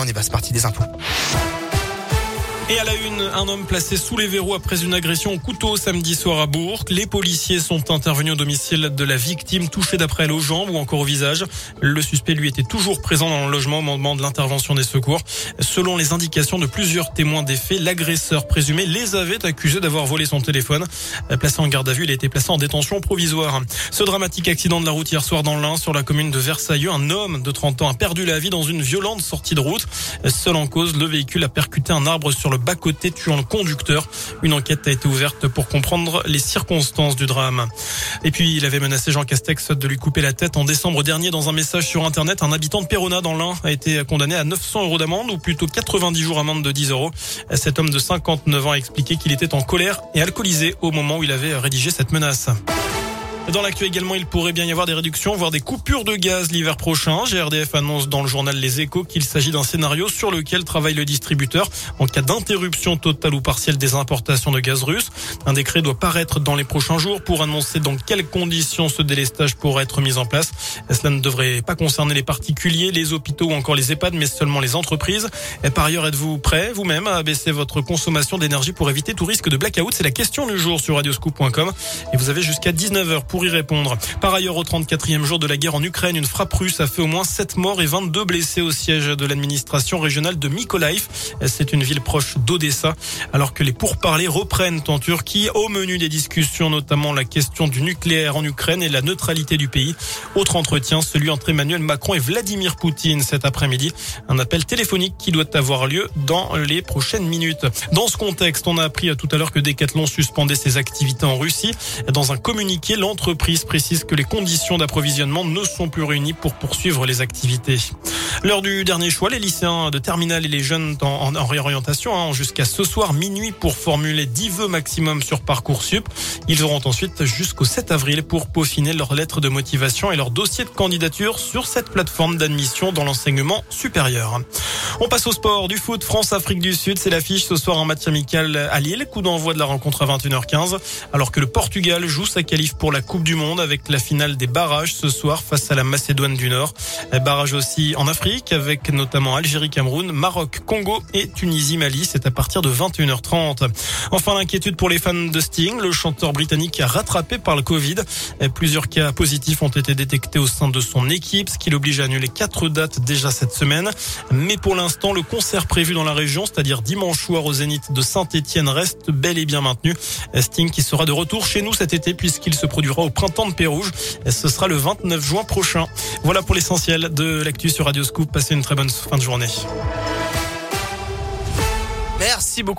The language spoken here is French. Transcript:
On y va, c'est parti des impôts. Et à la une, un homme placé sous les verrous après une agression au couteau samedi soir à Bourg. Les policiers sont intervenus au domicile de la victime touchée d'après elle aux jambes ou encore au visage. Le suspect lui était toujours présent dans le logement au moment de l'intervention des secours. Selon les indications de plusieurs témoins des faits, l'agresseur présumé les avait accusés d'avoir volé son téléphone. Placé en garde à vue, il a été placé en détention provisoire. Ce dramatique accident de la route hier soir dans l'Ain sur la commune de Versailles, un homme de 30 ans a perdu la vie dans une violente sortie de route. Seul en cause, le véhicule a percuté un arbre sur le bas-côté tuant le conducteur. Une enquête a été ouverte pour comprendre les circonstances du drame. Et puis, il avait menacé Jean Castex de lui couper la tête en décembre dernier dans un message sur Internet. Un habitant de Perona dans l'Ain a été condamné à 900 euros d'amende ou plutôt 90 jours amende de 10 euros. Cet homme de 59 ans a expliqué qu'il était en colère et alcoolisé au moment où il avait rédigé cette menace. Dans l'actu également, il pourrait bien y avoir des réductions, voire des coupures de gaz l'hiver prochain. GRDF annonce dans le journal Les Échos qu'il s'agit d'un scénario sur lequel travaille le distributeur en cas d'interruption totale ou partielle des importations de gaz russe. Un décret doit paraître dans les prochains jours pour annoncer dans quelles conditions ce délestage pourrait être mis en place. Cela ne devrait pas concerner les particuliers, les hôpitaux ou encore les EHPAD, mais seulement les entreprises. Et par ailleurs, êtes-vous prêt vous-même à baisser votre consommation d'énergie pour éviter tout risque de blackout? C'est la question du jour sur radioscoop.com et vous avez jusqu'à 19h pour y répondre. Par ailleurs, au 34e jour de la guerre en Ukraine, une frappe russe a fait au moins 7 morts et 22 blessés au siège de l'administration régionale de Mykolaiv. C'est une ville proche d'Odessa. Alors que les pourparlers reprennent en Turquie, au menu des discussions, notamment la question du nucléaire en Ukraine et la neutralité du pays. Autre entretien, celui entre Emmanuel Macron et Vladimir Poutine cet après-midi. Un appel téléphonique qui doit avoir lieu dans les prochaines minutes. Dans ce contexte, on a appris tout à l'heure que Decathlon suspendait ses activités en Russie. Dans un communiqué, l'entreprise l'entreprise précise que les conditions d'approvisionnement ne sont plus réunies pour poursuivre les activités. L'heure du dernier choix, les lycéens de terminale et les jeunes en, en réorientation hein, jusqu'à ce soir minuit pour formuler 10 vœux maximum sur Parcoursup. Ils auront ensuite jusqu'au 7 avril pour peaufiner leur lettre de motivation et leur dossier de candidature sur cette plateforme d'admission dans l'enseignement supérieur. On passe au sport du foot France-Afrique du Sud. C'est l'affiche ce soir en match amical à Lille. Coup d'envoi de la rencontre à 21h15 alors que le Portugal joue sa qualif pour la Coupe du Monde avec la finale des barrages ce soir face à la Macédoine du Nord. Barrage aussi en Afrique avec notamment Algérie, Cameroun, Maroc, Congo et Tunisie, Mali. C'est à partir de 21h30. Enfin, l'inquiétude pour les fans de Sting. Le chanteur britannique a rattrapé par le Covid. Plusieurs cas positifs ont été détectés au sein de son équipe, ce qui l'oblige à annuler quatre dates déjà cette semaine. Mais pour l'instant, le concert prévu dans la région, c'est-à-dire dimanche soir au Zénith de Saint-Etienne, reste bel et bien maintenu. Sting qui sera de retour chez nous cet été puisqu'il se produira au printemps de Pérouge. Ce sera le 29 juin prochain. Voilà pour l'essentiel de l'actu sur Radio Scoop. Passez une très bonne fin de journée. Merci beaucoup.